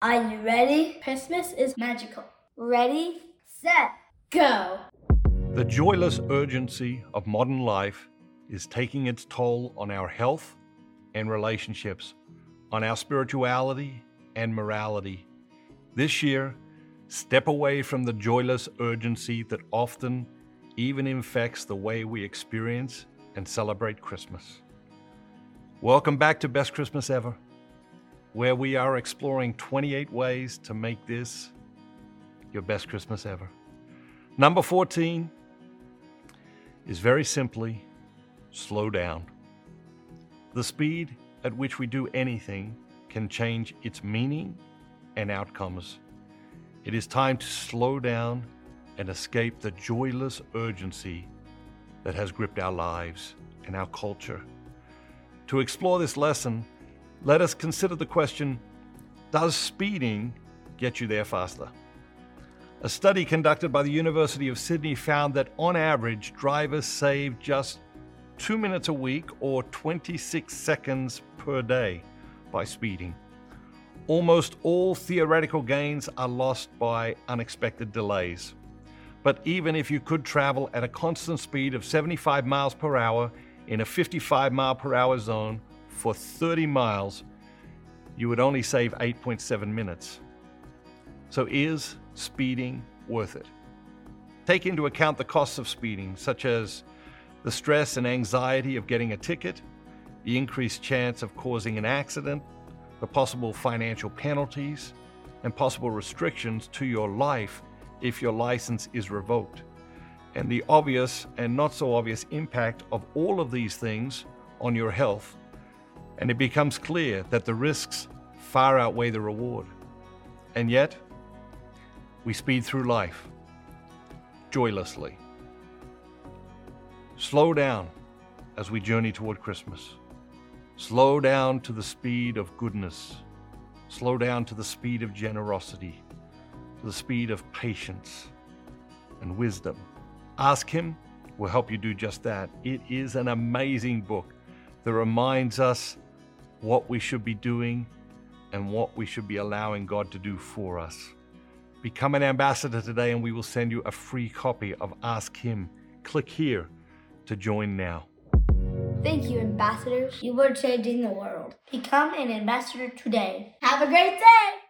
Are you ready? Christmas is magical. Ready, set, go. The joyless urgency of modern life is taking its toll on our health and relationships, on our spirituality and morality. This year, step away from the joyless urgency that often even infects the way we experience and celebrate Christmas. Welcome back to Best Christmas Ever, where we are exploring 28 ways to make this your best Christmas ever. Number 14 is very simply slow down. The speed at which we do anything can change its meaning and outcomes. It is time to slow down and escape the joyless urgency that has gripped our lives and our culture. To explore this lesson, let us consider the question Does speeding get you there faster? A study conducted by the University of Sydney found that on average, drivers save just two minutes a week or 26 seconds per day by speeding. Almost all theoretical gains are lost by unexpected delays. But even if you could travel at a constant speed of 75 miles per hour in a 55 mile per hour zone for 30 miles, you would only save 8.7 minutes. So, is speeding worth it? Take into account the costs of speeding, such as the stress and anxiety of getting a ticket, the increased chance of causing an accident, the possible financial penalties, and possible restrictions to your life if your license is revoked, and the obvious and not so obvious impact of all of these things on your health. And it becomes clear that the risks far outweigh the reward. And yet, we speed through life joylessly. Slow down as we journey toward Christmas. Slow down to the speed of goodness. Slow down to the speed of generosity, to the speed of patience and wisdom. Ask Him will help you do just that. It is an amazing book that reminds us what we should be doing and what we should be allowing God to do for us. Become an ambassador today, and we will send you a free copy of Ask Him. Click here to join now. Thank you, ambassadors. You are changing the world. Become an ambassador today. Have a great day.